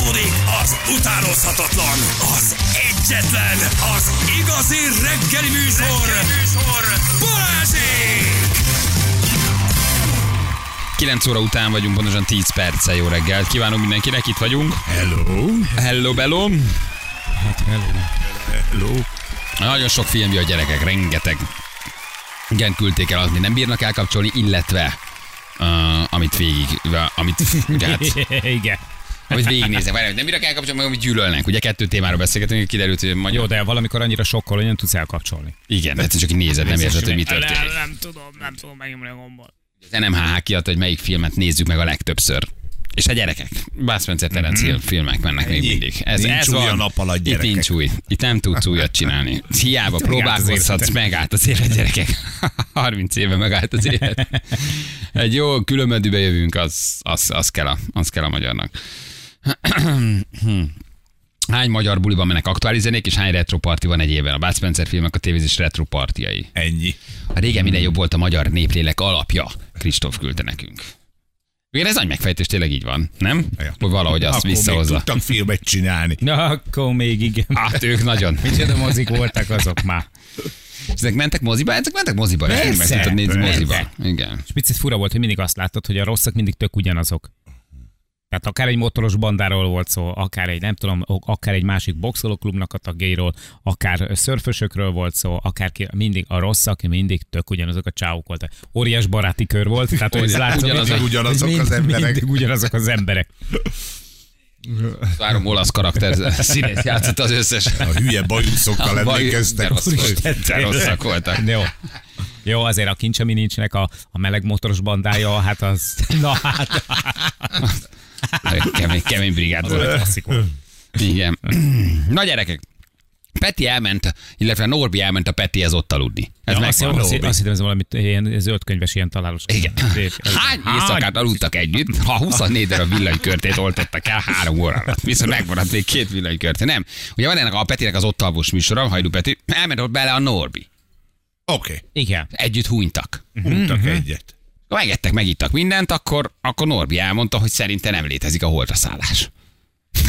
Fújtatódik az utánozhatatlan, az egyetlen, az igazi reggeli műsor, reggeli műsor. Balázsék! 9 óra után vagyunk, pontosan 10 perccel jó reggelt. Kívánunk mindenkinek, itt vagyunk. Hello. Hello, bello. Hát hello. Hello. Nagyon sok film a gyerekek, rengeteg. Igen, küldték el, még nem bírnak elkapcsolni, illetve uh, amit végig, amit, hát, Igen. Amit végignézek. Várj, nem bírnak elkapcsolni, meg amit gyűlölnek. Ugye kettő témáról beszélgetünk, kiderült, hogy magyar... Jó, de valamikor annyira sokkol, hogy nem tudsz elkapcsolni. Igen, de csak nézed, nem érzed, hogy mi történik. Nem, nem tudom, nem tudom megnyomni a gombot. Az NMHH kiadta, hogy melyik filmet nézzük meg a legtöbbször. És a gyerekek. Bász Spencer Terence Hill filmek mennek még mindig. Ez, Nincs ez új van. a nap alatt, Itt gyerekek. nincs új. Itt nem tudsz újat csinálni. Hiába az próbálkozhatsz, megállt az élet, gyerekek. 30 éve megállt az élet. Egy jó különbözőbe jövünk, az, az, az, kell a, az kell a magyarnak. Hány magyar buliban mennek aktuális zenék, és hány retroparti van egy évben? A Bud Spencer filmek a tévézés retropartiai. Ennyi. A régen minden jobb volt a magyar néplélek alapja. Kristóf küldte nekünk. Igen, ez nagy megfejtés, tényleg így van, nem? Ja. Hogy valahogy azt Akkor még visszahozza. tudtak filmet csinálni. Na, akkor még igen. Hát ők nagyon. Micsoda mozik voltak azok már. És ezek mentek moziba? Ezek mentek moziba. Persze, Meg tudtad nézni moziba. Igen. És picit fura volt, hogy mindig azt láttad, hogy a rosszak mindig tök ugyanazok. Tehát akár egy motoros bandáról volt szó, akár egy, nem tudom, akár egy másik boxolóklubnak a tagjairól, akár szörfösökről volt szó, akár ki, mindig a rosszak mindig tök ugyanazok a csávok voltak. Óriás baráti kör volt, tehát hogy ez látszott, Ugyanazok- hogy- ugyanazok hogy az emberek. Mindig ugyanazok az emberek. Három olasz karakter színész játszott az összes. A hülye bajuszokkal Baj- de emlékeztek. rossz. De rosszak voltak. Jó. Jó, azért a kincs, ami nincsnek a, a meleg motoros bandája, hát az... Na hát, Kemény, kemény brigád volt. Igen. Na gyerekek, Peti elment, illetve Norbi elment a Petihez ott aludni. Ez Ja, azt, azt, azt hittem, ez valami ilyen zöldkönyves, ilyen találós. Igen. Hány éjszakát aludtak együtt, ha 24 darab villanykörtét oltottak el három óra alatt. Viszont megmaradt még két villanykörte. Nem. Ugye van ennek a Petinek az ott alvós műsora, Hajdu Peti, elment ott bele a Norbi. Oké. Igen. Együtt hunytak. Húgtak egyet. Megettek, megittak mindent, akkor, akkor Norbi elmondta, hogy szerinte nem létezik a holdra szállás. Én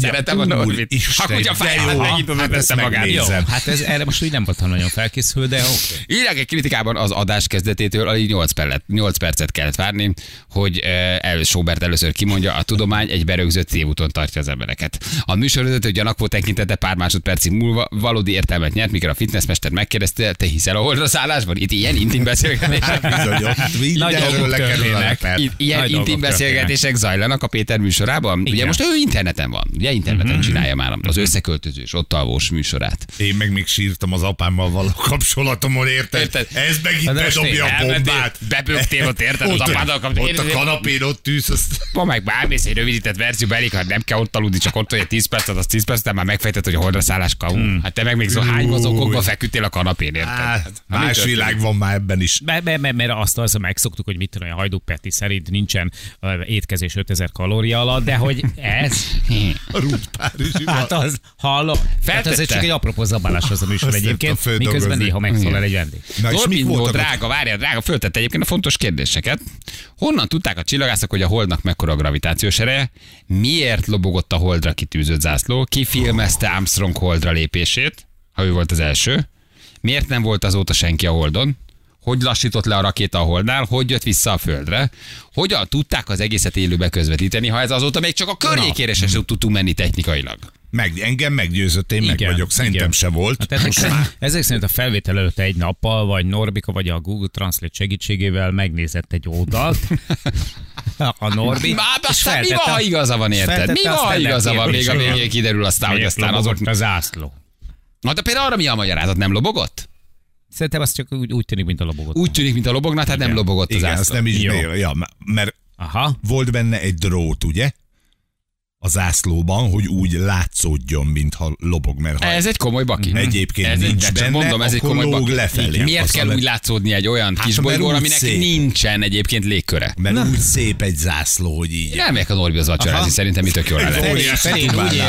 szeretem a. Isten, Akkor, hogyha de fájlát megítom, Hát hát ezt magát. Jó. Hát ez, erre most úgy nem voltam nagyon felkészülve, de oké. Írják egy kritikában az adás kezdetétől, alig 8, percet, 8 percet kellett várni, hogy eh, el, Sobert először kimondja, a tudomány egy berögzött tévúton tartja az embereket. A műsorvezető gyanakvó tekintete pár másodpercig múlva valódi értelmet nyert, mikor a fitnessmester megkérdezte, te hiszel a holdra szállásban? Itt ilyen intim beszélgetések. Ott mindenről dolgok lekerül a történnek. lepel. Itt ilyen intim beszélgetések zajlanak a Péter műsorában. Ugye most ő interneten van, ugye interneten csinálja már az összeköltözős, ott alvós műsorát. Én meg még sírtam az apámmal való kapcsolatomon, érted? Érted? Ez meg itt Hát bedobja a bombát. bebögtél ott, érted? Az Ott- apáddal kapcsolatban. Ott a kanapén ott tűz, azt Ma meg bármész egy rövidített verzióba elég, ha nem kell ott aludni, csak ott vagy egy 10 percet, az 10 perc, már megfejtett, hogy a holdra szállás kamu. Hát te meg még szó, hány mozogokba feküdtél a kanapén, érted? Hát, más világ van már ebben is. Mert, azt, azt megszoktuk, hogy mit tudom, a Hajdú Peti szerint nincsen étkezés 5000 kalória alatt, de hogy ez, Ruth Párizsi hát az, hallom. Tehát ez csak egy apropó zabálás az a műsor Azt egyébként, miközben néha megszólal egy vendég. Na a drága, várjál, drága, föltette egyébként a fontos kérdéseket. Honnan tudták a csillagászok, hogy a holdnak mekkora a gravitációs ereje? Miért lobogott a holdra kitűzött zászló? Ki filmezte Armstrong holdra lépését, ha ő volt az első? Miért nem volt azóta senki a holdon? Hogy lassított le a rakéta a holdnál? Hogy jött vissza a földre? Hogyan tudták az egészet élőbe közvetíteni, ha ez azóta még csak a környékére se tudtunk menni technikailag? Meg, engem meggyőzött, én meg Igen, vagyok. Szerintem igen. se volt. Hát ezek, szerint, ezek szerint a felvétel előtt egy nappal, vagy Norbika, vagy a Google Translate segítségével megnézett egy oldalt, a Norbi. Már és aztán mi van, ha igaza van, érted? Mi a van, ha igaza van? Még a végén kiderül aztán, hogy aztán azok... a zászló. Na de például arra mi a magyarázat? Nem lobogott? Szerintem az csak úgy, úgy tűnik, mint a lobogott. Úgy tűnik, mint a lobogna, tehát nem lobogott az Igen, azt zászló. nem is Jó. ja, mert Aha. volt benne egy drót, ugye? A zászlóban, hogy úgy látszódjon, mintha lobog, mert ha Ez egy komoly baki. Egyébként ez egy, nincs csak benne, mondom, ez egy komoly lóg baki. lefelé. Miért Az kell le- úgy látszódni egy olyan Hát, kis mert bolygóra, úgy aminek szép. nincsen egyébként légköre? mert úgy szép egy zászló, hogy így. Én elmegyek a Norbihoz vacsorázni, Aha. szerintem mi tök jól érzem,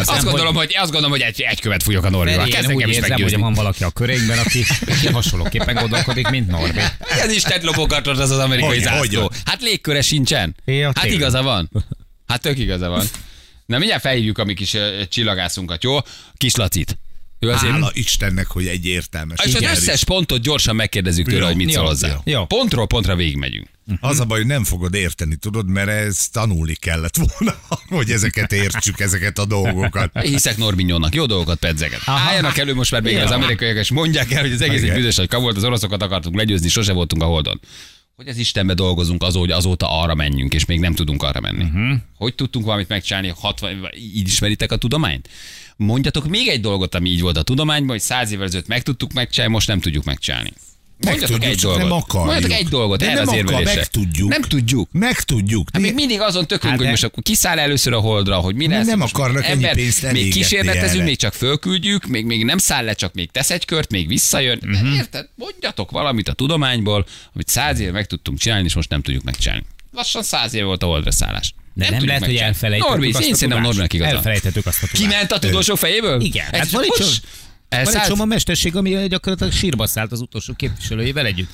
Azt gondolom, hogy- azt gondolom, hogy egy, egy követ fújok a Norbival. Kezd én úgy is érzem, hogy van valaki a körénkben, aki, aki hasonlóképpen gondolkodik, mint Norbi. Ez is tett lobogatott az az amerikai zászló. hogy? Hát légköre sincsen. Hát igaza van. Hát tök igaza van. Na mindjárt felhívjuk a mi kis ö, csillagászunkat, jó? Kis Lacit. Ő azért... Hála Istennek, hogy egy értelmes. És az összes pontot gyorsan megkérdezzük tőle, Jó, hogy mit szól hozzá. jó. Pontról pontra végigmegyünk. Az a baj, hogy nem fogod érteni, tudod, mert ez tanulni kellett volna, hogy ezeket értsük, ezeket a dolgokat. Hiszek Norbinyónak, jó dolgokat pedzeget. Álljanak elő most már végre az amerikaiak, és mondják el, hogy az egész egy büdös, hogy volt, az oroszokat akartunk legyőzni, sose voltunk a Holdon. Hogy az Istenbe dolgozunk az, hogy azóta arra menjünk, és még nem tudunk arra menni. Uh-huh. Hogy tudtunk valamit megcsinálni, 60, vagy így ismeritek a tudományt? Mondjatok még egy dolgot, ami így volt a tudományban, hogy száz évvel ezelőtt meg tudtuk megcsinálni, most nem tudjuk megcsinálni. Mondjatok egy dolgot. nem. Mondjatok egy dolgot, De nem akar, meg tudjuk. Nem tudjuk. Meg tudjuk. Hát még mindig azon tökünk, Hát hogy most akkor kiszáll először a holdra, hogy mi lesz. nem akarnak ennyi pénzt Még kísérletezünk, még csak fölküldjük, még, még nem száll le, csak még tesz egy kört, még visszajön. Uh-huh. Érted? Mondjatok valamit a tudományból, amit száz éve meg tudtunk csinálni, és most nem tudjuk megcsinálni. Lassan száz éve volt a holdra szállás. De nem, tudjuk lehet, hogy elfelejtettük Norbi, azt én szerintem. Norbinak igaza. Elfelejtettük azt a tudást. Kiment a tudósok fejéből? Igen, hát van egy Ez Van egy csomó mesterség, ami gyakorlatilag sírba szállt az utolsó képviselőjével együtt.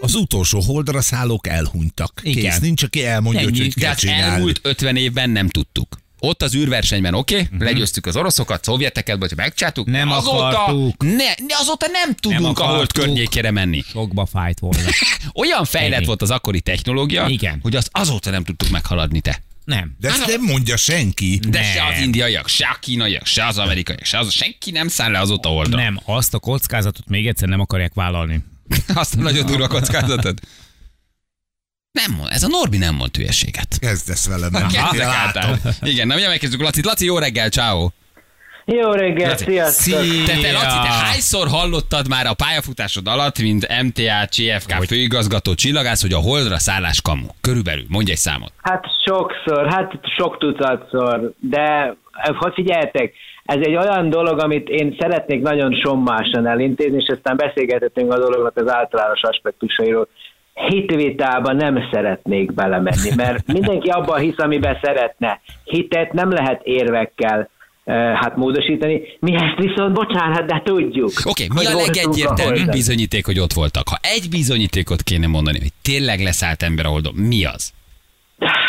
Az utolsó holdra szállók elhunytak. Kész, Igen. nincs, aki elmondja, Ennyi. hogy hogy De kell hát csinálni. elmúlt 50 évben nem tudtuk. Ott az űrversenyben, oké, okay, uh-huh. legyőztük az oroszokat, szovjeteket, vagy megcsináltuk. Nem azóta, akartuk. Ne, azóta nem tudunk a hold környékére menni. Sokba fájt volna. Olyan fejlett Ennyi. volt az akkori technológia, Igen. hogy azt azóta nem tudtuk meghaladni te. Nem. De ezt nem mondja senki. De Nem. se az indiaiak, se a kínaiak, se az amerikaiak, se az, senki nem száll le azóta holdra. Nem, azt a kockázatot még egyszer nem akarják vállalni. Azt a nagyon durva kockázatot. Nem, mond- ez a Norbi nem mond hülyeséget. Kezdesz velem. nem Kezdek által. Igen, na mindjárt megkezdjük Laci. Laci, jó reggel, ciao. Jó reggel, Laci, sziasztok! Te, te, Laci, te Szia! hányszor hallottad már a pályafutásod alatt, mint MTA, CFK főigazgató csillagász, hogy a holdra szállás kamu? Körülbelül, mondj egy számot. Hát sokszor, hát sok tucatszor, de hogy figyeljetek, ez egy olyan dolog, amit én szeretnék nagyon sommásan elintézni, és aztán beszélgethetünk a dolognak az általános aspektusairól. Hitvitában nem szeretnék belemenni, mert mindenki abban hisz, amiben szeretne. Hitet nem lehet érvekkel hát módosítani. Mi ezt viszont, bocsánat, de tudjuk. Oké, okay, mi a legegyértelműbb Holdon. bizonyíték, hogy ott voltak? Ha egy bizonyítékot kéne mondani, hogy tényleg leszállt ember a holdon, mi az?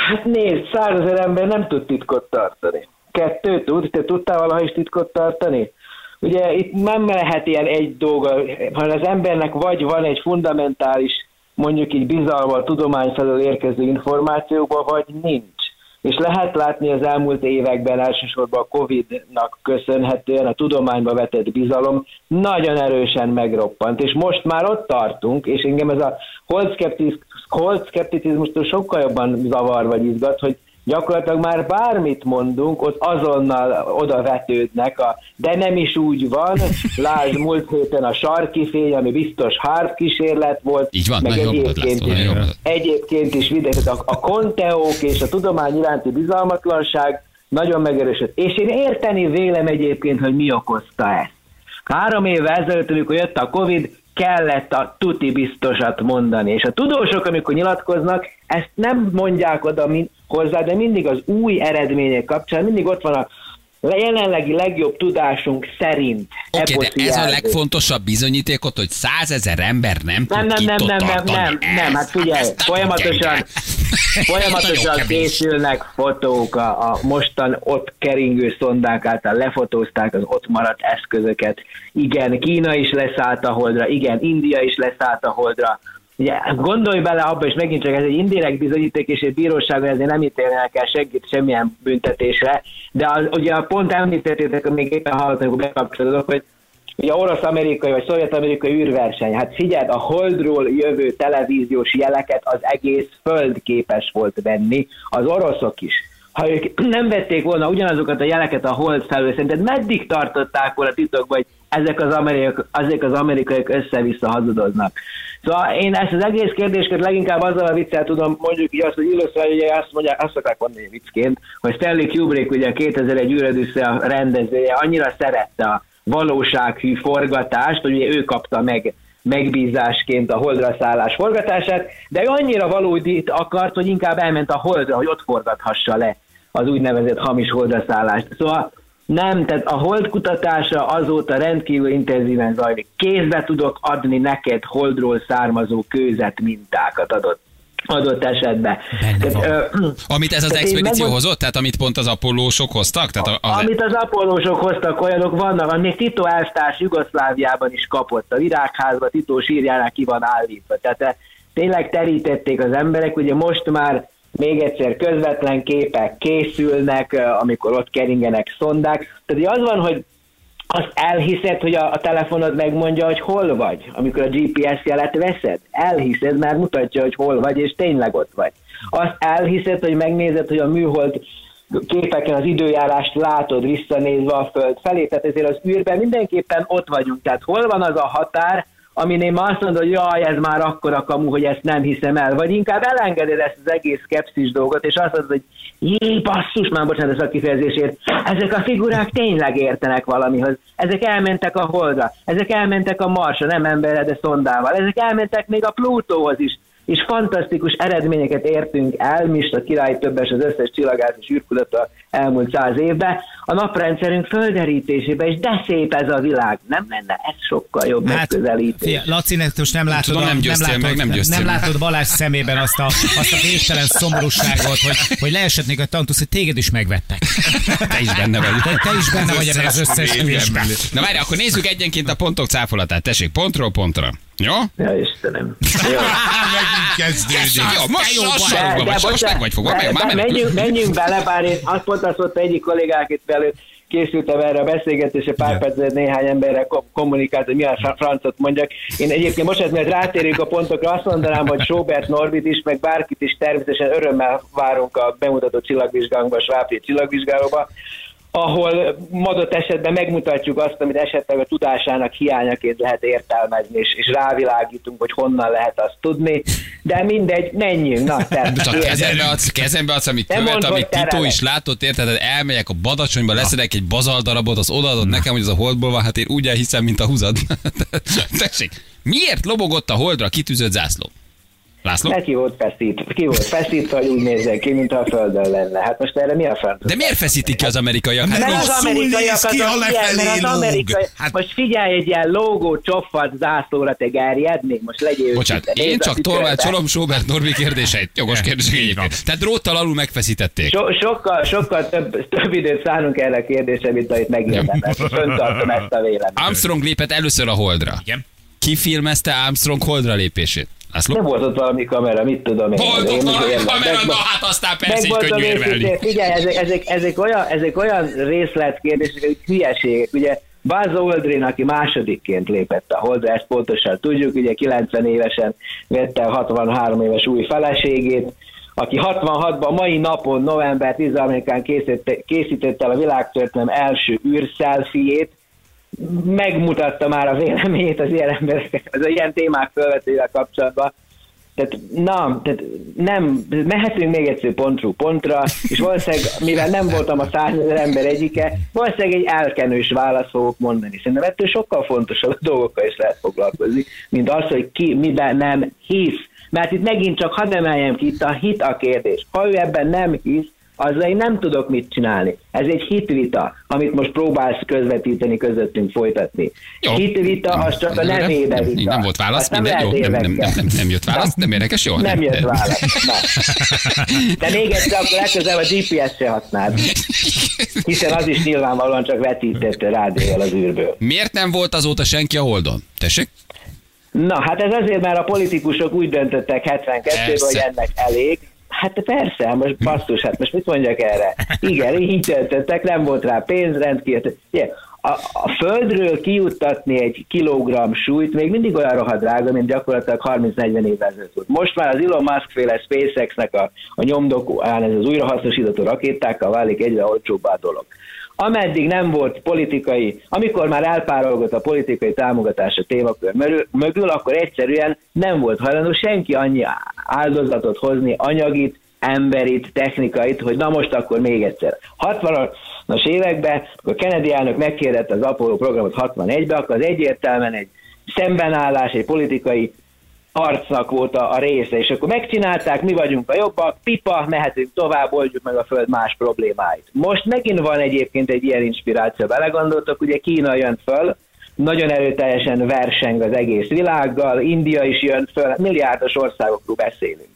Hát nézd, százezer ember nem tud titkot tartani. Kettő tud, te tudtál valaha is titkot tartani? Ugye itt nem lehet ilyen egy dolga, hanem az embernek vagy van egy fundamentális, mondjuk így bizalma a tudomány felől érkező információkba, vagy nincs. És lehet látni az elmúlt években elsősorban a Covid-nak köszönhetően a tudományba vetett bizalom nagyon erősen megroppant, és most már ott tartunk, és engem ez a holdszkepticizmustól sokkal jobban zavar vagy izgat, hogy gyakorlatilag már bármit mondunk, ott azonnal oda vetődnek, a, de nem is úgy van, lásd múlt héten a sarki fény, ami biztos harp kísérlet volt, Így van, meg nagyon egyébként, László, nagyon is, mondod. egyébként is videó, tehát a, a konteók és a tudomány iránti bizalmatlanság nagyon megerősödött. És én érteni vélem egyébként, hogy mi okozta ezt. Három évvel ezelőtt, amikor jött a Covid, kellett a tuti biztosat mondani. És a tudósok, amikor nyilatkoznak, ezt nem mondják oda min- hozzá, de mindig az új eredmények kapcsán, mindig ott van a jelenlegi legjobb tudásunk szerint. Oké, okay, de ez a jelző. legfontosabb bizonyítékot, hogy százezer ember nem tud Nem, nem, nem, nem, nem, nem, nem, hát figyelj, nagyon folyamatosan, folyamatosan készülnek fotók, a, a mostan ott keringő szondák által lefotózták az ott maradt eszközöket. Igen, Kína is leszállt a holdra, igen, India is leszállt a holdra. Ugye, gondolj bele abba, és megint csak ez egy indirekt bizonyíték, és egy bíróságon ezért nem ítélnek el senkit semmilyen büntetésre, de az, ugye pont említettétek, hogy még éppen hallottam, amikor bekapcsolódok, hogy Ugye orosz-amerikai vagy szovjet-amerikai űrverseny. Hát figyeld, a Holdról jövő televíziós jeleket az egész föld képes volt venni, az oroszok is. Ha ők nem vették volna ugyanazokat a jeleket a Hold felől, szerinted meddig tartották volna titokban, hogy ezek az, amerikaiak, ezek az amerikaiak össze-vissza hazudoznak. Szóval én ezt az egész kérdéskört leginkább azzal a viccel tudom, mondjuk így azt, hogy illusztrálja, ugye azt mondják, azt szokták mondani viccként, hogy Stanley Kubrick, ugye a 2001 űrödüssze a rendezője, annyira szerette a valósághű forgatást, hogy ugye ő kapta meg megbízásként a holdra szállás forgatását, de ő annyira valódit akart, hogy inkább elment a holdra, hogy ott forgathassa le az úgynevezett hamis holdra szállást. Szóval nem, tehát a hold kutatása azóta rendkívül intenzíven zajlik. Kézbe tudok adni neked holdról származó kőzet mintákat adott adott esetben. Van. ö, Amit ez az Tehát expedíció megmond- hozott, tehát amit pont az apollósok hoztak? Tehát az, Amit az apollósok hoztak, olyanok vannak, még Tito elvtárs Jugoszláviában is kapott. A virágházba Tito sírjának ki van állítva. Tehát eh, tényleg terítették az emberek, ugye most már még egyszer közvetlen képek készülnek, amikor ott keringenek szondák. Tehát az van, hogy azt elhiszed, hogy a, a telefonod megmondja, hogy hol vagy, amikor a GPS jelet veszed. Elhiszed, mert mutatja, hogy hol vagy, és tényleg ott vagy. Azt elhiszed, hogy megnézed, hogy a műhold képeken az időjárást látod visszanézve a föld felé, tehát ezért az űrben mindenképpen ott vagyunk. Tehát hol van az a határ, aminél már azt mondod, hogy jaj, ez már akkora kamu, hogy ezt nem hiszem el, vagy inkább elengeded ezt az egész skepszis dolgot, és azt mondod, hogy jé, basszus, már bocsánat a kifejezésért, ezek a figurák tényleg értenek valamihoz. Ezek elmentek a Holdra, ezek elmentek a Marsra, nem emberre, de szondával, ezek elmentek még a Plutóhoz is, és fantasztikus eredményeket értünk el, Mista király többes az összes csillagász és űrkudata elmúlt száz évben, a naprendszerünk földerítésébe, és de szép ez a világ. Nem lenne ez sokkal jobb Hát, megközelítés. fia, Laci, most nem látod, Tudom, a- nem győztél látod, meg, nem nem meg. látod Balázs szemében azt a, azt a végtelen szomorúságot, hogy, hogy leesetnék a tantusz, hogy téged is megvettek. te is benne vagy. Te, te is benne vagy ebben az összeesküvésben. Na várj, akkor nézzük egyenként a pontok cáfolatát. Tessék, pontról pontra. Jó? Ja, Istenem. Jó. Megint kezdődik. Jó, most jó most baj. sarokba vagy, most meg vagy fogva. menjünk bele, bár én azt pont azt mondta egyik kollégák itt belőtt, készültem erre a beszélgetésre, pár percet néhány emberrel kom- kommunikált, hogy mi a fra- francot mondjak. Én egyébként most, mert rátérünk a pontokra, azt mondanám, hogy Sobert Norbit is, meg bárkit is természetesen örömmel várunk a bemutató csillagvizsgánkba, a Svábri csillagvizsgálóba, ahol adott esetben megmutatjuk azt, amit esetleg a tudásának hiányaként lehet értelmezni, és, és rávilágítunk, hogy honnan lehet azt tudni, de mindegy, menjünk, na, tehát Csak kezembe adsz, kezembe adsz, amit követ, mondd, amit Tito terelek. is látott, érted? Tehát elmegyek a badacsonyba, leszedek egy bazaldarabot, az odaadod nekem, hogy az a holdból van, hát én úgy elhiszem, mint a húzad. Tessék, miért lobogott a holdra kitűzött zászló? László? Neki volt feszít, ki volt feszítve, hogy úgy nézzen ki, mintha a földön lenne. Hát most erre mi a franc? De miért feszítik ki az amerikaiak? Hát Mert az amerikaiak azok ki, ha ilyen, mert az amerikai, Hát- most figyelj egy ilyen logó csopfat zászlóra te gerjednék, most legyél Bocsánat, én a csak tolmácsolom Sobert Norbi kérdéseit. Jogos kérdések egyébként. Tehát dróttal alul megfeszítették. So, sokkal, sokkal több, több időt szánunk erre a kérdésre, mint amit megérdemel. Föntartom ezt a véleményt. Armstrong lépett először a holdra. Igen. Ki filmezte Armstrong holdra lépését? László? Nem volt ott valami kamera, mit tudom én. Volt ott valami kamera, na hát aztán persze így könnyű érvelni. figyelj, ezek, ezek, ezek, olyan, ezek olyan részletkérdések, hogy hülyeségek. Ugye Buzz Aldrin, aki másodikként lépett a holdra, ezt pontosan tudjuk, ugye 90 évesen vette a 63 éves új feleségét, aki 66-ban, mai napon, november 13-án készítette, készítette el a világtörténelem első űrszelfiét, megmutatta már a véleményét az ilyen emberek, az ilyen témák felvetével kapcsolatban. Tehát, na, tehát nem, mehetünk még egyszer pontról pontra, és valószínűleg, mivel nem voltam a százezer ember egyike, valószínűleg egy elkenős választ fogok mondani. Szerintem ettől sokkal fontosabb dolgokkal is lehet foglalkozni, mint az, hogy ki miben nem hisz. Mert itt megint csak hadd emeljem ki, itt a hit a kérdés. Ha ő ebben nem hisz, azzal én nem tudok mit csinálni. Ez egy hitvita, amit most próbálsz közvetíteni, közöttünk folytatni. Jó. Hitvita, az csak a nevébe nem, vita. nem volt válasz, Azt nem mindegy, jó, nem, nem, nem, nem, nem jött válasz, nem érdekes, jó? Nem jött válasz. Na. De még egyszer, akkor legközelebb a GPS-t se használd. Hiszen az is nyilvánvalóan csak vetítette rádióval az űrből. Miért nem volt azóta senki a holdon? Tessék? Na, hát ez azért, mert a politikusok úgy döntöttek 72-ben, Persze. hogy ennek elég. Hát persze, most basszus, hát most mit mondjak erre? Igen, így döntöttek, nem volt rá pénz, rendkívül. A, a földről kijuttatni egy kilogramm súlyt még mindig olyan rohadt drága, mint gyakorlatilag 30-40 évvel ezelőtt. Most már az Elon Musk féle SpaceX-nek a, a nyomdokán ez az újrahasznosítható rakétákkal válik egyre olcsóbbá a dolog. Ameddig nem volt politikai, amikor már elpárolgott a politikai támogatás a témakör mögül, akkor egyszerűen nem volt hajlandó senki annyi áldozatot hozni, anyagit, emberit, technikait, hogy na most akkor még egyszer. 60-as években, akkor Kennedy elnök megkérdette az Apollo programot 61-ben, akkor az egyértelműen egy szembenállás, egy politikai harcnak volt a, a része, és akkor megcsinálták, mi vagyunk a jobbak, pipa, mehetünk tovább, oldjuk meg a Föld más problémáit. Most megint van egyébként egy ilyen inspiráció, belegondoltok, ugye Kína jön föl, nagyon erőteljesen verseng az egész világgal, India is jön föl, milliárdos országokról beszélünk.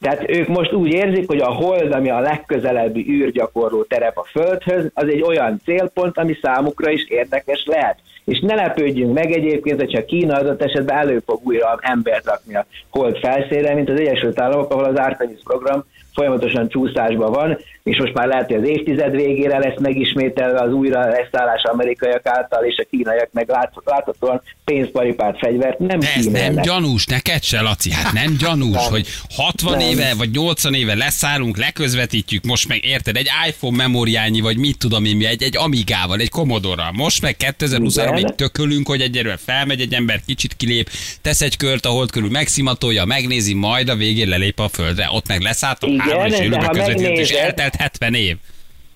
Tehát ők most úgy érzik, hogy a hold, ami a legközelebbi űrgyakorló terep a Földhöz, az egy olyan célpont, ami számukra is érdekes lehet. És ne lepődjünk meg egyébként, hogyha Kína adott esetben elő fog újra embert rakni a hold felszére, mint az Egyesült Államok, ahol az Artemis program folyamatosan csúszásban van, és most már lehet, hogy az évtized végére lesz megismételve az újra leszállás amerikaiak által, és a kínaiak meg lát, láthatóan pénzparipát, fegyvert nem De ez nem gyanús, neked se, Laci, hát nem gyanús, Nem. hogy 60 Nem. éve vagy 80 éve leszállunk, leközvetítjük, most meg érted, egy iPhone memóriányi, vagy mit tudom én mi, egy, egy Amigával, egy Commodore-ral. Most meg 2023 Igen. ig tökölünk, hogy egyelőre felmegy egy ember, kicsit kilép, tesz egy kört a hold körül, megszimatolja, megnézi, majd a végén lelép a földre. Ott meg leszálltok, Igen, három és élőbe ha közvetített, és megnézed- eltelt 70 év.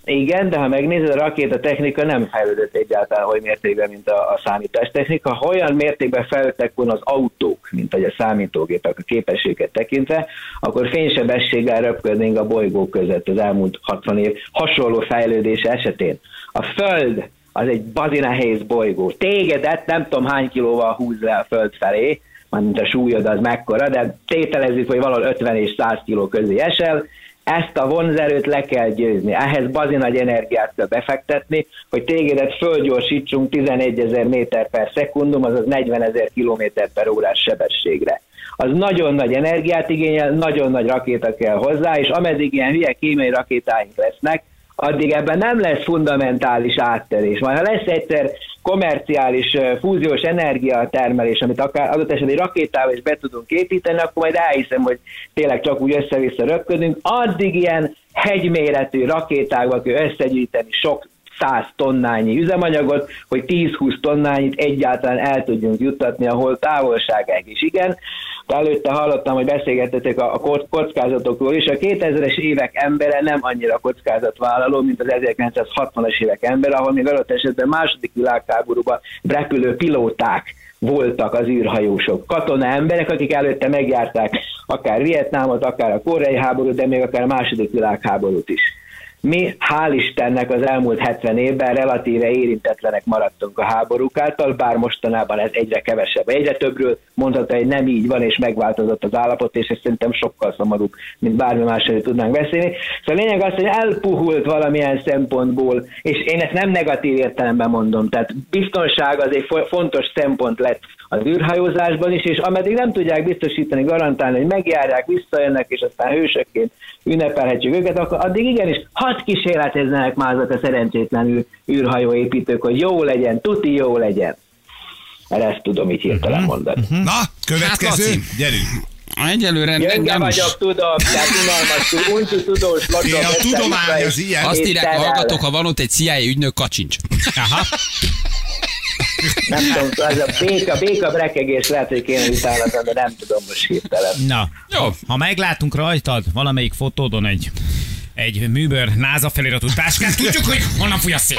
Igen, de ha megnézed, a rakétatechnika nem fejlődött egyáltalán oly mértékben, mint a, a számítástechnika. Ha olyan mértékben fejlődtek volna az autók, mint hogy a számítógépek a képességet tekintve, akkor fénysebességgel röpködnénk a bolygók között az elmúlt 60 év hasonló fejlődése esetén. A Föld az egy bazi nehéz bolygó. Tégedet nem tudom hány kilóval húz le a Föld felé, mármint a súlyod az mekkora, de tételezzük, hogy valahol 50 és 100 kiló közé esel, ezt a vonzerőt le kell győzni. Ehhez bazi nagy energiát kell befektetni, hogy tégedet fölgyorsítsunk 11 ezer méter per szekundum, azaz 40 ezer kilométer per órás sebességre. Az nagyon nagy energiát igényel, nagyon nagy rakéta kell hozzá, és ameddig ilyen hülye kémiai rakétáink lesznek, addig ebben nem lesz fundamentális áttörés. Majd ha lesz egyszer komerciális fúziós energiatermelés, amit akár adott esetben egy rakétával is be tudunk építeni, akkor majd elhiszem, hogy tényleg csak úgy össze-vissza röpködünk. Addig ilyen hegyméretű rakétákba kell összegyűjteni sok száz tonnányi üzemanyagot, hogy 10-20 tonnányit egyáltalán el tudjunk juttatni, ahol távolságáig is. Igen, de előtte hallottam, hogy beszélgettetek a, a kock- kockázatokról is. A 2000-es évek embere nem annyira kockázatvállaló, mint az 1960-as évek embere, ahol még adott esetben második világháborúban repülő pilóták voltak az űrhajósok. Katona emberek, akik előtte megjárták akár Vietnámot, akár a koreai háborút, de még akár a második világháborút is. Mi, hál' Istennek az elmúlt 70 évben relatíve érintetlenek maradtunk a háborúk által, bár mostanában ez egyre kevesebb. Egyre többről mondható, hogy nem így van, és megváltozott az állapot, és ez szerintem sokkal szomorúbb, mint bármi másról tudnánk beszélni. Szóval a lényeg az, hogy elpuhult valamilyen szempontból, és én ezt nem negatív értelemben mondom, tehát biztonság az egy fo- fontos szempont lett az űrhajózásban is, és ameddig nem tudják biztosítani, garantálni, hogy megjárják, visszajönnek, és aztán hősökként ünnepelhetjük őket, akkor addig igenis hadd kísérletezzenek már azok a szerencsétlen űr, űrhajóépítők, hogy jó legyen, tuti jó legyen. Mert ezt tudom így hirtelen mondani. Na, következő, Laci. gyerünk. Egyelőre nem, Gyönge nem vagyok, tudom, tehát unalmas, uncsi tudós vagyok. Igen, a tudomány az ilyen. Azt írják, hallgatok, ha van ott egy CIA ügynök, kacsincs. Aha. Nem tudom, ez a béka, béka brekegés lehet, hogy kéne utána, de nem tudom most hirtelen. Na, Jó. ha meglátunk rajtad valamelyik fotódon egy egy műbőr náza feliratú táskát, tudjuk, hogy honnan fúj a szél.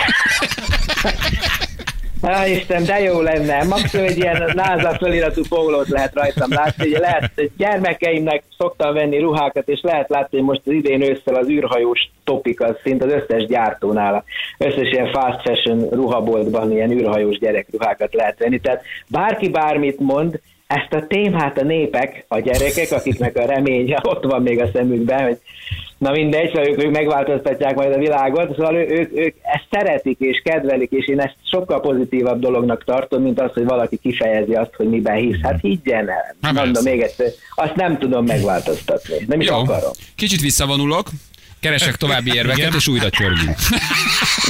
Á, Isten, de jó lenne. Maximum egy ilyen NASA feliratú pólót lehet rajtam látni. Ugye lehet, gyermekeimnek szoktam venni ruhákat, és lehet látni, hogy most az idén ősszel az űrhajós topik az szint az összes gyártónál. Összes ilyen fast fashion ruhaboltban ilyen űrhajós gyerekruhákat lehet venni. Tehát bárki bármit mond, ezt a témát a népek, a gyerekek, akiknek a reménye ott van még a szemükben, hogy na mindegy, szóval ők, ők megváltoztatják majd a világot, szóval ő- ők, ők ezt szeretik és kedvelik, és én ezt sokkal pozitívabb dolognak tartom, mint az, hogy valaki kifejezi azt, hogy miben hisz. Hát higgyen el. Hát Mondom még egyszer, azt nem tudom megváltoztatni. Nem is Jó, akarom. kicsit visszavonulok, keresek további érveket, Igen. és újra csörgünk.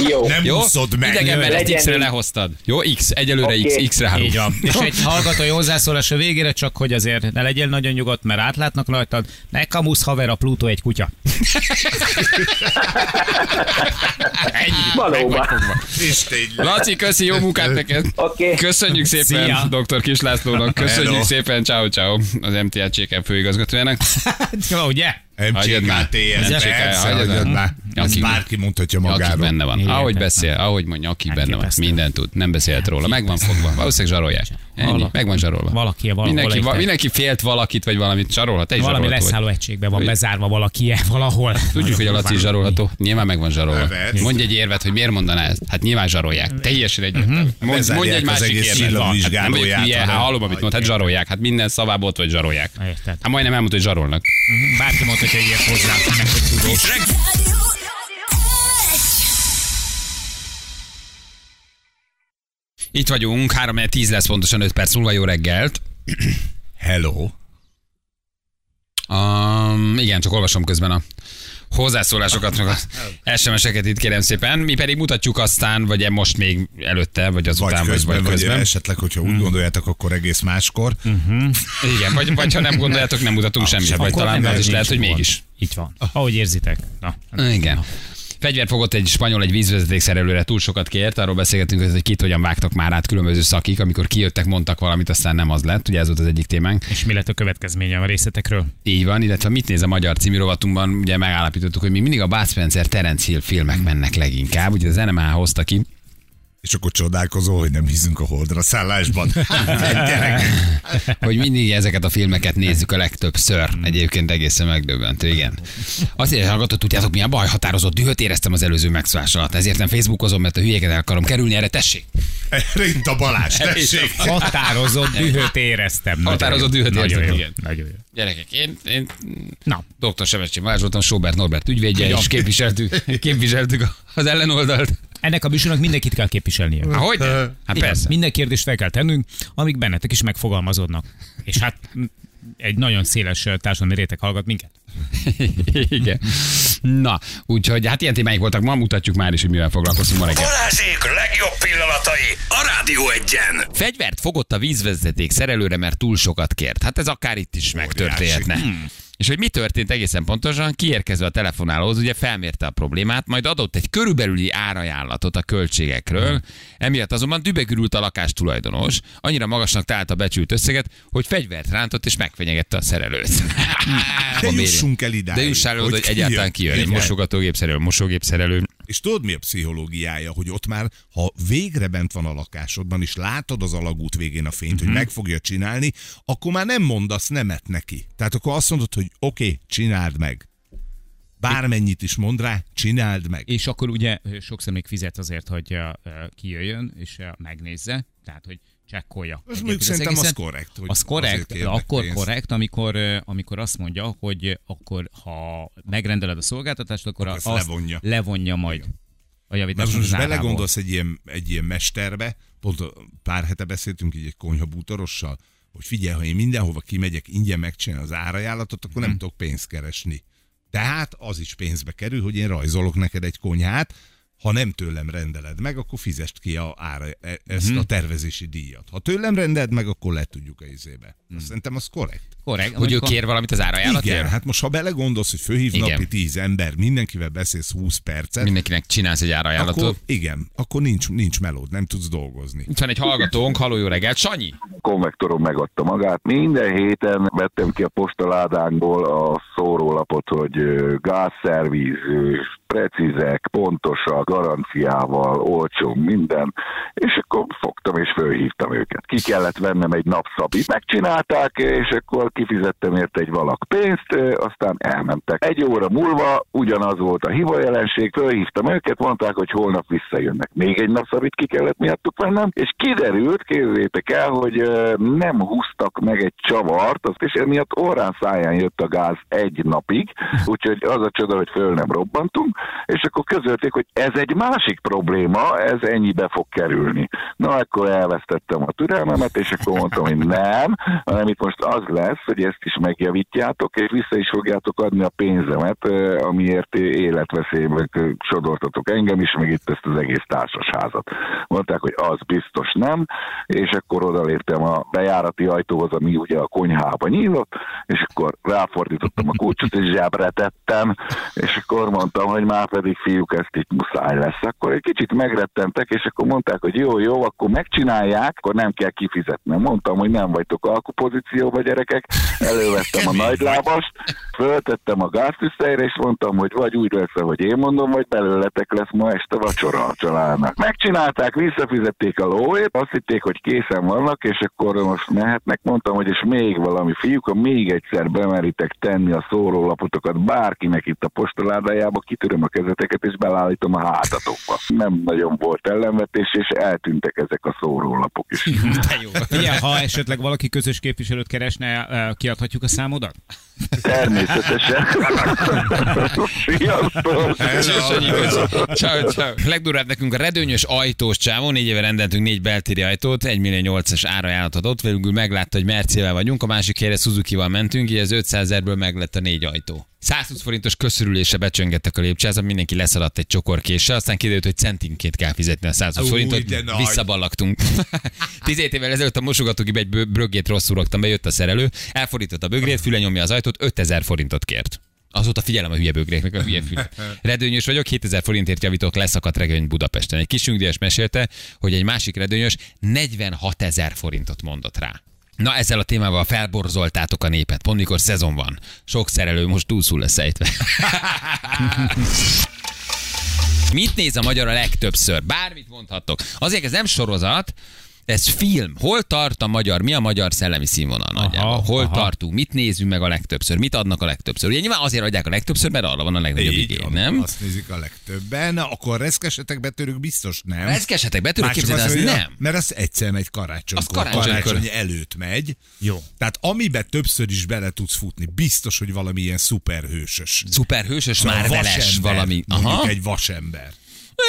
Jó. Nem Jó? úszod meg. Idegenben X-re lehoztad. Jó, X, egyelőre Oké. X, X-re hárul. Így van. És egy hallgatói hozzászólás a végére, csak hogy azért ne legyél nagyon nyugodt, mert átlátnak rajtad. Ne kamusz haver, a Plutó egy kutya. Ennyi. Valóban. Laci, köszi, jó munkát neked. Oké. Köszönjük szépen Szia. dr. Kislászlónak, köszönjük Hello. szépen, ciao ciao az MTA CKM főigazgatójának. Jó, ugye? MCKTS, MCK, persze, hagyjad már. Ezt Aki- bárki mondhatja Aki magáról. benne van. Ahogy beszél, ahogy mondja, aki benne van. Mindent tud. Nem beszélt róla. Meg van fogva. Valószínűleg zsarolják. Ennyi, Vala- meg van zsarolva. valaki valahol mindenki, egy- va, mindenki félt valakit, vagy valamit zsarolhat. Te is Valami zsarolható vagy. leszálló egységben van bezárva valaki valahol. Tudjuk, hogy a Laci zsarolható. Nyilván meg van zsarolva. Lehet. Mondj egy érvet, hogy miért mondaná ezt. Hát nyilván zsarolják. Teljesen egyértelmű. Mondj, mondj egy másik érvet. Hát nem vagyok hülye, hát hallom, amit mond, hát zsarolják. Hát minden szavából ott vagy zsarolják. Érted. Hát majdnem elmondta, hogy zsarolnak. Bárki mondta, hogy ilyet hozzá, meg hogy tudós. Itt Itt vagyunk, 3 10 lesz pontosan 5 perc múlva, jó reggelt. Hello. Um, igen, csak olvasom közben a hozzászólásokat, meg a SMS-eket itt kérem szépen. Mi pedig mutatjuk aztán, vagy e most még előtte, vagy Vagy azután, vagy, közben, vagy vagy közben. esetleg, hogyha úgy gondoljátok, akkor egész máskor. Igen, vagy, vagy ha nem gondoljátok, nem mutatunk semmit, sem. vagy talán nem az is lehet, hogy mégis. Így van. Ahogy érzitek. Na, Igen. Fegyvert fogott egy spanyol egy vízvezetékszerelőre, túl sokat kért, arról beszélgetünk, hogy kit hogyan vágtak már át különböző szakik, amikor kijöttek, mondtak valamit, aztán nem az lett, ugye ez volt az egyik témánk. És mi lett a következménye a részletekről? Így van, illetve mit néz a magyar című rovatunkban, ugye megállapítottuk, hogy még mindig a Bud Spencer, Terence Hill filmek mennek leginkább, ugye az NMA hozta ki, És akkor csodálkozol, hogy nem hiszünk a holdra szállásban. Hát, gyerekek. hogy mindig ezeket a filmeket nézzük a legtöbbször. Egyébként egészen megdöbbentő, igen. Azért hallgatott, tudjátok mi a baj? Határozott dühöt éreztem az előző megszólás alatt. Ezért nem Facebookozom, mert a hülyéket el akarom kerülni, erre tessék. Erre itt a Balázs, tessék. Határozott dühöt éreztem. Határozott dühöt Nagyon éreztem, jó. igen. Nagyon jó. Gyerekek, én, én Na, dr. Sebestyén Balázs voltam, Sobert Norbert ügyvédje, és képviseltük, képviseltük az ellenoldalt. Ennek a műsornak mindenkit kell képviselnie. Ahogy? Hát Igen, persze. Minden kérdést fel kell tennünk, amik bennetek is megfogalmazódnak. És hát egy nagyon széles társadalmi réteg hallgat minket. Igen. Na, úgyhogy hát ilyen témáink voltak ma, mutatjuk már is, hogy mivel foglalkozunk ma reggel. Balázsék legjobb pillanatai a Rádió egyen. Fegyvert fogott a vízvezeték szerelőre, mert túl sokat kért. Hát ez akár itt is megtörténhetne. És hogy mi történt egészen pontosan, kiérkezve a telefonálóhoz, ugye felmérte a problémát, majd adott egy körülbelüli árajánlatot a költségekről, emiatt azonban dübegürült a lakás tulajdonos, annyira magasnak talált a becsült összeget, hogy fegyvert rántott és megfenyegette a szerelőt. De Van mérje. Jussunk el idáig, De jussál oda, hogy, hogy egyáltalán kijön. kijön. Egy Igen. mosogatógép szerelő, mosógép szerelő. És tudod mi a pszichológiája, hogy ott már, ha végre bent van a lakásodban, és látod az alagút végén a fényt, Mhm. hogy meg fogja csinálni, akkor már nem mondasz nemet neki. Tehát akkor azt mondod, hogy oké, okay, csináld meg. Bármennyit is mond rá, csináld meg. És akkor ugye sokszor még fizet azért, hogy ö, kijöjjön és ö, megnézze, tehát hogy csekkolja. Az Egyébként mondjuk szerintem az egészet. korrekt, hogy Az korrekt, akkor pénzt. korrekt, amikor, amikor azt mondja, hogy akkor ha megrendeled a szolgáltatást, akkor, Akkor azt azt levonja. levonja majd a Mert javítást most az árából. belegondolsz egy ilyen, egy ilyen mesterbe, pont pár hete beszéltünk így egy konyhabútorossal, hogy figyelj, ha én mindenhova kimegyek ingyen megcsinálni az árajánlatot, akkor nem tudok pénzt keresni. Tehát az is pénzbe kerül, hogy én rajzolok neked egy konyhát, ha nem tőlem rendeled meg, akkor fizest ki a ára, e- ezt a tervezési díjat. Ha tőlem rendeled meg, akkor le tudjuk a izébe. Azt Szerintem az korrekt. Korrekt. Hogy ő amikor- kér valamit az Igen, árajánlatért? hát most ha belegondolsz, hogy főhív Igen. napi 10 ember, mindenkivel beszélsz 20 percet, Mindenkinek csinálsz egy árajánlatot. akkor igen, akkor nincs, nincs melód, nem tudsz dolgozni. Itt van egy hallgatónk, halló jó reggelt, Sanyi. konvektorom megadta magát. Minden héten vettem ki a postaládánkból a szórólapot, hogy ö, precízek, pontosak, garanciával, olcsó, minden, és akkor fogtam és fölhívtam őket. Ki kellett vennem egy napszabit. Megcsinálták, és akkor kifizettem érte egy valak pénzt, aztán elmentek. Egy óra múlva ugyanaz volt a hivajelenség, fölhívtam őket, mondták, hogy holnap visszajönnek. Még egy napszabit ki kellett miattuk vennem, és kiderült, képzeljétek el, hogy nem húztak meg egy csavart, azt és emiatt órán száján jött a gáz egy napig, úgyhogy az a csoda, hogy föl nem robbantunk, és akkor közölték, hogy ez egy másik probléma, ez ennyibe fog kerülni. Na, akkor elvesztettem a türelmemet, és akkor mondtam, hogy nem, hanem itt most az lesz, hogy ezt is megjavítjátok, és vissza is fogjátok adni a pénzemet, amiért életveszélybe sodortatok engem is, meg itt ezt az egész társasházat. Mondták, hogy az biztos nem, és akkor odaléptem a bejárati ajtóhoz, ami ugye a konyhába nyílott, és akkor ráfordítottam a kulcsot, és zsebre tettem, és akkor mondtam, hogy már pedig fiúk, ezt itt muszáj lesz. Akkor egy kicsit megrettentek, és akkor mondták, hogy jó, jó, akkor megcsinálják, akkor nem kell kifizetnem. Mondtam, hogy nem vagytok alkupozícióba, gyerekek, Elővettem a nagylábast, föltettem a gáztisztelyre, és mondtam, hogy vagy úgy lesz, ahogy én mondom, vagy belőletek lesz ma este vacsora a családnak. Megcsinálták, visszafizették a lóét, azt hitték, hogy készen vannak, és akkor most mehetnek. Mondtam, hogy és még valami fiúk, ha még egyszer bemeritek tenni a szórólapotokat bárkinek itt a postaládájába, kitöröm a kezeteket, és belállítom a hátatokba. Nem nagyon volt ellenvetés, és eltűntek ezek a szórólapok is. De jó. Figyelj, ha esetleg valaki közös képviselőt keresne, kiadhatjuk a számodat? Természetesen. Sziasztok! Ciao, ciao. Legdurább nekünk a redőnyös ajtós csávó, négy éve rendeltünk négy beltéri ajtót, 1 millió 8-as árajánlatot adott, végül meglátta, hogy Mercivel vagyunk, a másik helyre Suzuki-val mentünk, így az 500 ezerből meglett a négy ajtó. 120 forintos köszörülése becsöngettek a lépcsőházat, mindenki leszaladt egy csokorkéssel, aztán kiderült, hogy centinként kell fizetni a 120 Új, forintot, visszaballagtunk. 17 évvel ezelőtt a mosogatógébe egy bröggét rosszul raktam be, jött a szerelő, elfordított a bögrét, füle nyomja az ajtót, 5000 forintot kért. Azóta figyelem a hülye bögréknek, a hülye füle. Redőnyös vagyok, 7000 forintért javítok leszakadt regény Budapesten. Egy kis mesélte, hogy egy másik redőnyös 46 ezer forintot mondott rá. Na ezzel a témával felborzoltátok a népet, pont mikor szezon van. Sok szerelő most túlszul lesz ejtve. Mit néz a magyar a legtöbbször? Bármit mondhattok. Azért ez nem sorozat, ez film. Hol tart a magyar? Mi a magyar szellemi színvonal nagyjából? Hol aha. tartunk? Mit nézünk meg a legtöbbször? Mit adnak a legtöbbször? Ugye nyilván azért adják a legtöbbször, mert arra van a legnagyobb Így igény, nem? Azt nézik a legtöbben, akkor reszkesetek betörők biztos nem. Reszkesetek betörők, képzeld, az mondja, nem. Mert az egyszer megy karácsonykor. Az karácsonykor. Karácsony előtt megy. Jó. Tehát amiben többször is bele tudsz futni, biztos, hogy valami ilyen szuperhősös. Szuperhősös, Szóval már veles valami. Mondjuk Aha. egy vasember.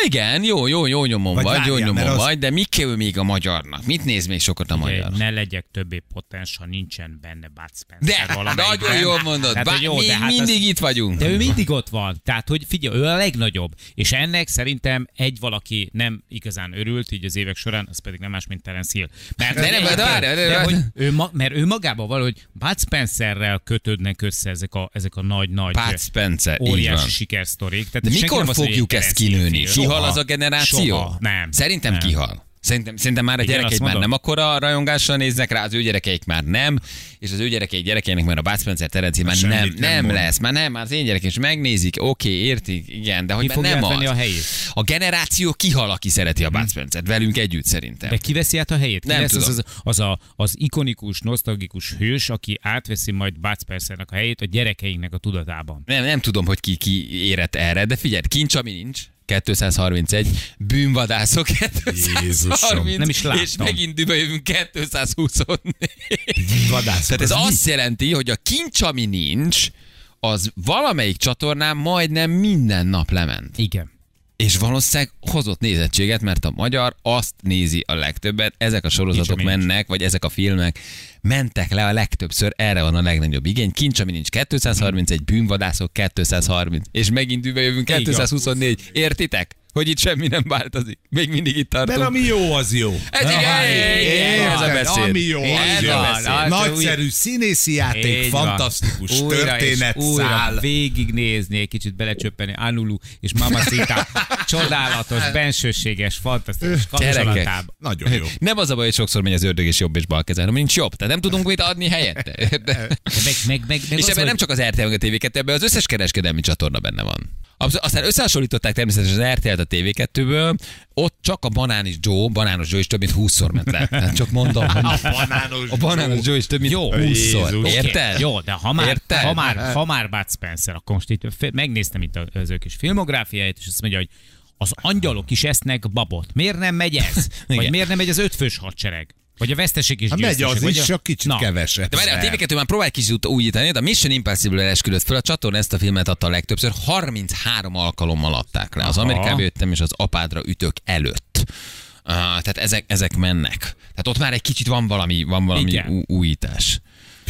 Igen, jó, jó, jó nyomon Vagy vagy, jó várjál, nyomon mert az- vagy, de mi kell még a magyarnak? Mit néz még sokat a magyar? Ne legyek többé potens, ha nincsen benne Bud Spencer De, nagyon jól mondod. Tehát, Bár hogy jó, de hát az- mindig itt vagyunk. De ő mindig ott van. Tehát, hogy figyelj, ő a legnagyobb. És ennek szerintem egy valaki nem igazán örült így az évek során, az pedig nem más, mint Terence Hill. Mert, De nem, de de de, várj. hogy ő ma, mert ő magában valahogy Bud Spencerrel kötődnek össze ezek a, ezek a nagy-nagy Bud Spencer, óriási sikersztorik. Tehát De mikor fogjuk ezt kinőni? Kihal az a generáció? Soha. Nem. Szerintem Nem. kihal. Szerintem, szerintem már a Igen, azt már nem akkora rajongással néznek rá, az ő gyerekeik már nem, és az ő gyerekeik gyerekeinek már a Bud Spencer Terence már nem, nem nem, mond. lesz, már nem, már az én gyerekem is megnézik, oké, értik, igen, de hogy Ki már nem az. a helyét? A generáció kihal, aki szereti a Bud Spencer-t, velünk együtt szerintem. De ki veszi át a helyét? Ki Nem lesz az, tudom. az, az, a, az ikonikus, nosztalgikus hős, aki átveszi majd Bud Spencernek a helyét a gyerekeinknek a tudatában? Nem, nem tudom, hogy ki, ki érett erre, de figyelj, kincs, ami nincs. 231, bűnvadászok 230, Jézusom. Nem is láttam. és megint dübe jövünk 224. Vadászok, Tehát ez az mi? azt jelenti, hogy a kincs, ami nincs, az valamelyik csatornán majdnem minden nap lement. Igen. És valószínűleg hozott nézettséget, mert a magyar azt nézi a legtöbbet, ezek a sorozatok nincs. mennek, vagy ezek a filmek mentek le a legtöbbször, erre van a legnagyobb igény. Kincs, ami nincs 231, bűnvadászok 230, és megint jövünk Így van. 224. Értitek? Hogy itt semmi nem változik. Még mindig itt tartunk. Mert ami jó, az jó. Ez igen, ez a beszéd. Ami jó, az jó. Az Nagyszerű színészi játék, fantasztikus történet szál. végignézni, egy kicsit belecsöppeni Anulu és Mamacita. Csodálatos, bensőséges, fantasztikus Gyerekek. kapcsolatában. Nagyon jó. Nem az a baj, hogy sokszor megy az ördög és jobb és bal kezel, hanem nincs jobb. Tehát nem tudunk mit adni helyette. Meg, meg, meg, meg és ebben nem csak az RTL, meg a TV2, ebben az összes kereskedelmi csatorna benne van. Aztán összehasonlították természetesen az RTL-t a TV2-ből, ott csak a Banánis Joe, Banános Joe is több mint 20-szor ment le. Tehát csak mondom, hogy A banános a Banános Joe is több mint Jó. 20-szor. Jézus. Oké, Érted? Jó, de ha már, Érted? ha már, ha már Bud Spencer, akkor most itt megnéztem itt az ő kis filmográfiáját, és azt mondja, hogy az angyalok is esznek babot. Miért nem megy ez? Vagy miért nem megy az ötfős hadsereg? Vagy a veszteség is Hát megy az vagy is, a... csak kicsit Na, keveset. De várj, a TV2 már próbál kicsit újítani, de a Mission Impossible esküdött föl, a csatorna ezt a filmet adta a legtöbbször, 33 alkalommal adták le. Az Aha. Amerikába jöttem, és az apádra ütök előtt. Uh, tehát ezek, ezek mennek. Tehát ott már egy kicsit van valami, van valami ú- újítás.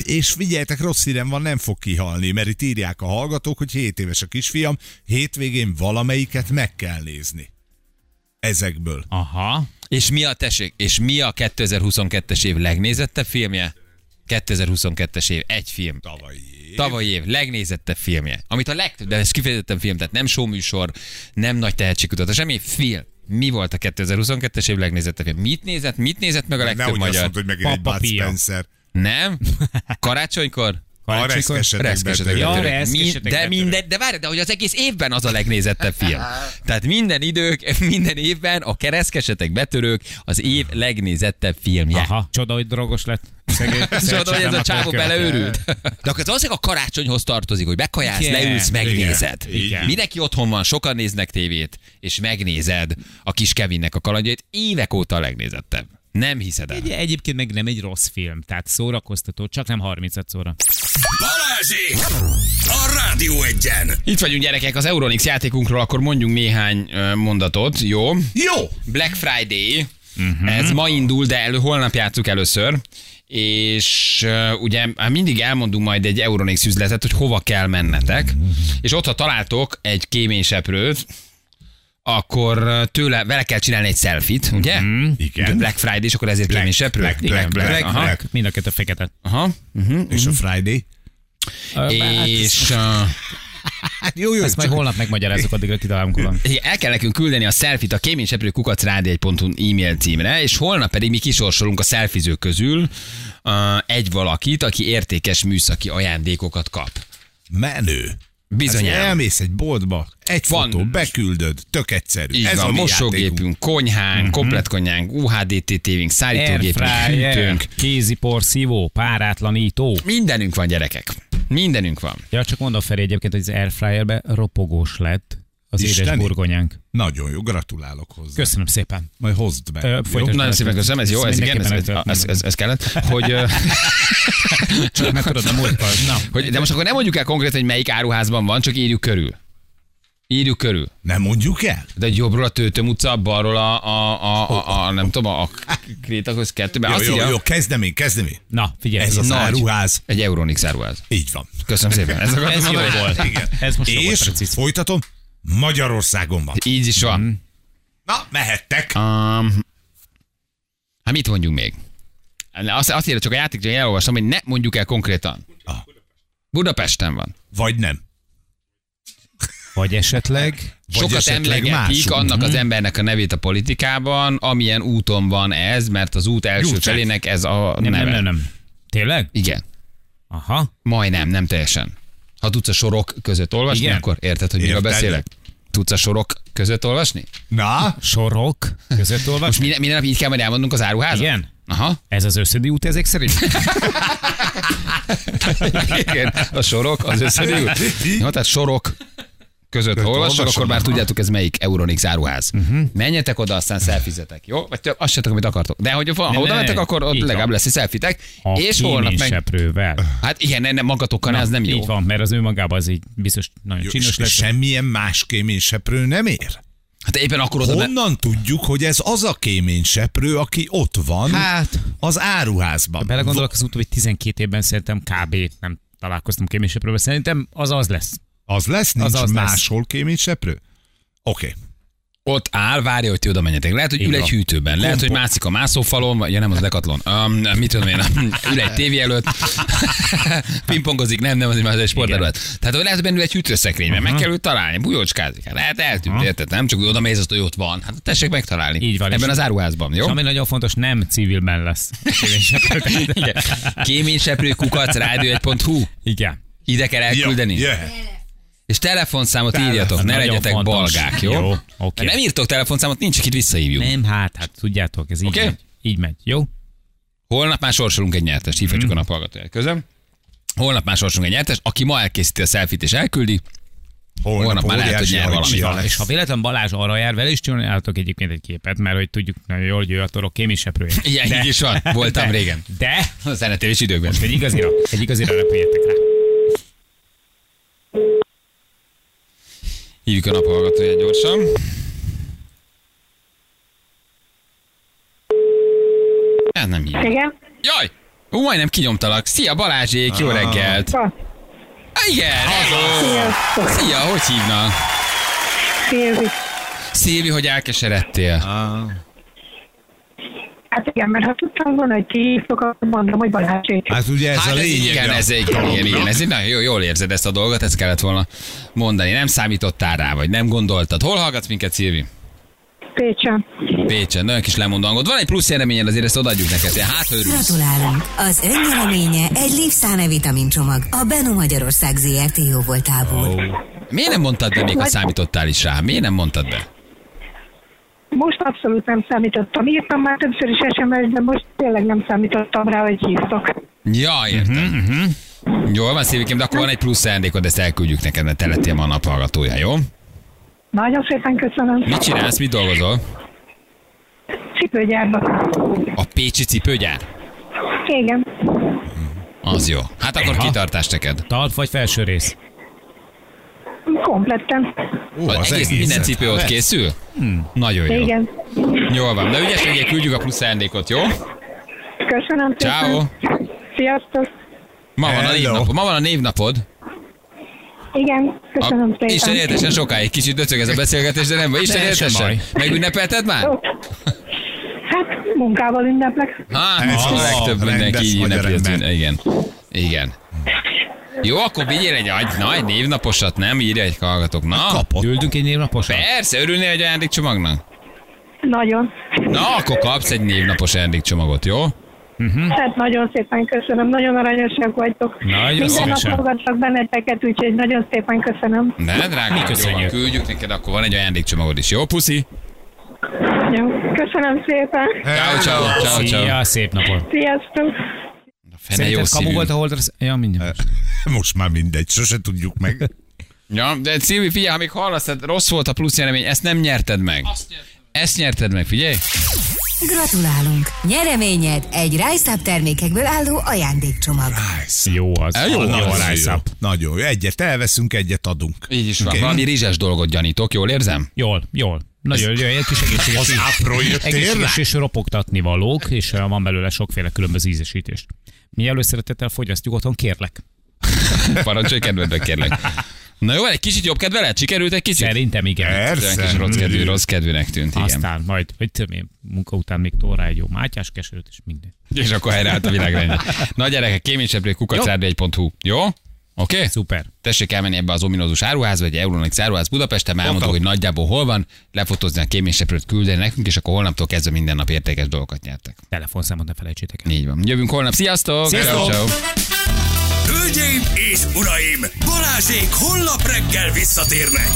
És figyeljetek, rossz hírem van, nem fog kihalni, mert itt írják a hallgatók, hogy 7 éves a kisfiam, hétvégén valamelyiket meg kell nézni. Ezekből. Aha. És mi a tessék, és mi a 2022-es év legnézettebb filmje? 2022-es év, egy film. Tavalyi év. Tavalyi év legnézettebb filmje. Amit a legtöbb, de ez kifejezetten film, tehát nem showműsor, nem nagy tehetségkutatás, semmi film. Mi volt a 2022-es év legnézettebb film? Mit nézett, mit nézett meg a legtöbb Nehogy azt magyar? mondta, hogy megint egy Bud. Spencer. Nem? Karácsonykor? A reszkesetek. Ja, reszkesetek de minden, de várj, de hogy az egész évben az a legnézettebb film. Tehát minden idők, minden évben a kereszkesetek betörők az év legnézettebb filmje. Aha, csoda, hogy drogos lett. Csoda, hogy ez a csávó beleőrült. De akkor ez valószínűleg a karácsonyhoz tartozik, hogy bekajálsz, Igen, leülsz, megnézed. igen, igen. Mindenki otthon van, sokan néznek tévét, és megnézed a kis Kevinnek a kalandjait. Évek óta a legnézettebb. Nem hiszed el. Egy, egyébként meg nem egy rossz film, tehát szórakoztató, csak nem 35 szóra. Balázsi! A Rádió egyen! Itt vagyunk gyerekek az Euronix játékunkról, akkor mondjunk néhány ö, mondatot, jó? Jó! Black Friday, uh-huh. ez ma indul, de elő, holnap játszuk először, és uh, ugye hát mindig elmondunk majd egy Euronix üzletet, hogy hova kell mennetek, és ott, ha találtok egy kéményseprőt, akkor tőle, vele kell csinálni egy selfit, ugye? Mhm. Igen. Black Friday, és akkor ezért kéményseprő? Black, Igen, Black, Black, aha. Black. Mind a kettő fekete. Aha. Uh-huh. És a Friday? És uh, jó, jó, Ezt majd holnap megmagyarázzuk, addigra kitalálunk. Igen, el kell nekünk küldeni a selfit a kéményseprő kukacrádi1.hu e-mail címre, és holnap pedig mi kisorsolunk a szelfizők közül uh, egy valakit, aki értékes műszaki ajándékokat kap. Menő. Bizonyám. Hát elmész egy boltba, egy Van. fotó, beküldöd, tök egyszerű. Így Ez van, a mi játékunk. mosógépünk, konyhánk, uh-huh. komplet konyhánk, UHDT tévünk, szállítógépünk, hűtőnk. Airfryer, kézipor, szívó, párátlanító. Mindenünk van, gyerekek. Mindenünk van. Ja, csak mondom Feri egyébként, hogy az Airfryerbe ropogós lett az édes Isteni? burgonyánk. Nagyon jó, gratulálok hozzá. Köszönöm szépen. Majd hozd meg. Ö, jó? Nagyon szépen köszönöm, ez jó, ez igen, ez, ez, ez, ez, ez kellett, hogy, Csak mert tudod, a múltkor. Na, hogy, de most akkor nem mondjuk el konkrétan, hogy melyik áruházban van, csak írjuk körül. Írjuk körül. Nem mondjuk el? De jobbról a Tőtöm utca, balról a, a, a, a, a nem tudom, a Krétakhoz kettő, mert Jó, jó, jó, kezdem én, kezdem én. na figyelj. Ez az áruház. egy Euronix áruház. Így van. Köszönöm szépen. Ez, Ez jó volt. Igen. Ez most jó volt, És precíz. folytatom, Magyarországon van. Így is van. Na, mehettek. Um, hát mit mondjunk még? Azt, azt írja csak a játék, hogy elolvastam, hogy ne mondjuk el konkrétan. Ah. Budapesten van. Vagy nem. Vagy esetleg... Vagy Sokat esetleg emlegetik mások. annak az embernek a nevét a politikában, amilyen úton van ez, mert az út első Gyurcsány. felének ez a Nem, neve. nem, nem, nem. Tényleg? Igen. Aha. Majdnem, nem teljesen. Ha tudsz a sorok között olvasni, Igen. akkor érted, hogy miről beszélek? Tudsz a sorok között olvasni? Na, Sorok között Most olvas. minden, minden nap így kell majd elmondnunk az áruházat? Igen. Aha. Ez az összödi út ezek szerint? Igen, a sorok, az összedő. Jó, tehát sorok között olvasok, olvasom, akkor már tudjátok, ez melyik Euronix áruház. Uh-huh. Menjetek oda, aztán szelfizetek, jó? Vagy több, azt se tudom, amit akartok. De hogy ha Ne, oda mentek, akkor ott van. legalább lesz egy szelfitek, A és holnap meg... kéményseprővel. Hát igen, nem, magatokkal, ez nem jó. Így van, mert az ő magában az így biztos nagyon jó, csinos lesz. semmilyen más kéményseprő nem ér? Hát éppen akkor oda... Be... Honnan tudjuk, hogy ez az a kéményseprő, aki ott van Hát, az áruházban? belegondolok az utóbbi 12 évben szerintem kb. nem találkoztam kéményseprővel. Szerintem az az lesz. Az lesz? Nincs Az az az lesz. máshol kéményseprő? Oké. Ott áll, várja, hogy ti oda menjetek. Lehet, hogy ül egy hűtőben, lehet, hogy mászik a mászófalon, vagy ja nem, az dekatlon. Um, mit tudom én, ül egy tévé előtt, pingpongozik, nem, nem, az már egy sporterület. Tehát hogy lehet, hogy benne ül egy hűtőszekrényben, meg kell őt találni, bujócskázik. Hát lehet eltűnt, érted? Nem csak oda mész, azt, hogy ott van. Hát tessék megtalálni. Így van, Ebben az áruházban, jó? És ami nagyon fontos, nem civilben lesz. Kéményseprő. Kukac rádió1.hu. Igen. Ide kell elküldeni. Ja, jöhet. És telefonszámot Telefon. írjatok, ne Nagyon legyetek fontos. balgák, jó? Jó, oké. Nem írtok telefonszámot, nincs, akit visszahívjuk. Nem, hát, hát tudjátok, ez így Oké. megy. Így megy. Jó? Holnap már sorsolunk egy nyertest, hívhatjuk Mhm. a naphallgatóját közön. Holnap már sorsolunk egy nyertest, aki ma elkészíti a selfit és elküldi, Holnap már lehet, hogy nyer hajcsia valami. lesz. És ha véletlen Balázs arra jár, vele is csináltok egyébként egy képet, mert hogy tudjuk nagyon jól, hogy ő a torok kéményseprője. ilyen így is van, voltam de, régen. De, A zenetévés időkben. egy igazira, egy igazira repüljetek rá. Hívjuk a naphallgatóját gyorsan. Hát nem hívjuk. Igen. Jaj! Ú, majdnem kinyomtalak. Szia Balázsék, jó reggelt! Van. Há, igen, hello! Szia, hogy hívnak? Szilvi. Szilvi, hogy elkeseredtél. Hát igen, mert ha tudtam volna, hogy ki hívtok, akkor mondom, hogy Balázsék. Hát ugye ez hát a lényeg. igen, ez egy, igen, igen, ez egy, nagyon jó, jól érzed ezt a dolgot, ezt kellett volna mondani. Nem számítottál rá, vagy nem gondoltad. Hol hallgatsz minket, Szilvi? Pécsen. Pécsen, nagyon kis lemondangod. Van egy plusz nyereményed, azért ezt odaadjuk neked. Te Hát, örülsz. Gratulálunk! Az önnyereménye egy Lipszáne vitamincsomag a Beno Magyarország ZRT jó voltából. Miért nem mondtad be, még ha számítottál is rá? Miért nem mondtad be? Most abszolút nem számítottam. Írtam már többször is SMS, de most tényleg nem számítottam rá, hogy hívtok. Ja, értem. Uh-huh, Jól van, szívükém, de akkor van egy plusz ajándékod, ezt elküldjük neked, mert te lettél ma a naphallgatója, jó? Nagyon szépen köszönöm. Mit csinálsz, mit dolgozol? Cipőgyárba. A Pécsi cipőgyár? Igen. Az jó. Hát akkor Aha. kitartás neked. Talp vagy felső rész? Kompletten. Ó, Az egész minden cipő ott készül? Hmm. Nagyon jó. Igen. Jól van. De ügyes legyél, küldjük a plusz ajándékot, jó? Köszönöm szépen. Ciao. Sziasztok. Ma van a névnapod. Ma van a névnapod. Igen, köszönöm A, Isten szépen. éltesen sokáig. Kicsit döcög ez a beszélgetés, de nem baj. Isten éltesen. Megünnepelted már? Hát munkával ünneplek. Hát, Ez ez a legtöbb mindenki így ünnepli Igen. Igen. Jó, akkor vigyél egy, egy, na, egy névnaposat, nem? Írja egy hallgatók. Na, Kapott. Küldünk egy névnaposat? persze, örülnél egy ajándékcsomagnak? Nagyon. Na, akkor kapsz egy névnapos ajándékcsomagot, jó? Hát nagyon szépen köszönöm. Nagyon aranyosak vagytok. Nagyon Minden nap szívesen. hallgatlak benneteket, úgyhogy nagyon szépen köszönöm. Ne, drága, Mi köszönjük. küldjük neked, akkor van egy ajándékcsomagod is, jó? Puszi? Jó, köszönöm szépen. Ciao, ciao, ciao, ciao. Szia, szép napot. Sziasztok. Fene jó Szerinted kamu volt a holdra? Ja, mindjárt. Most már mindegy, sose tudjuk meg. Ja, de Szilvi, figyelj, ha még hallasz, tehát rossz volt a plusz nyeremény, ezt nem nyerted meg. Ezt nyerted meg, figyelj. Gratulálunk! Nyereményed egy Rise termékekből álló ajándékcsomag. Jó az. Eh, jó, jó, nagyon a Nagyon jó. Up. Nagyon jó. Egyet elveszünk, egyet adunk. Így is van. Oké. Valami rizses dolgot gyanítok, jól érzem? Jól, jól. Nagyon jó, egy kis egészséges. Az ápról? Egészséges és ropogtatni valók, és van belőle sokféle különböző ízesítést. Mi előszeretettel fogyasztjuk otthon, kérlek. Parancsolj kedvedbe, kérlek. Na jó, egy kicsit jobb kedve lehet? Sikerült egy kicsit? Szerintem igen. Persze. kis rossz kedvű, rossz kedvűnek tűnt, igen. Aztán majd, hogy tudom én, munka után még rá egy jó mátyás keserűt, és minden. És akkor helyreállt a világrendje. Na gyerekek, kéménysepré kukacárdi1.hu. Jó? Oké? Okay? Szuper. Tessék elmenni ebbe az ominózus áruházba, egy Euronix áruház Budapesten, elmondok, hogy nagyjából hol van, lefotózni a kéményseprőt küldeni nekünk, és akkor holnaptól kezdve minden nap értékes dolgokat nyertek. Telefonszámot ne felejtsétek el. Így van. Jövünk holnap. Sziasztok! Sziasztok! Ciao. Hölgyeim és uraim, Balázsék holnap reggel visszatérnek.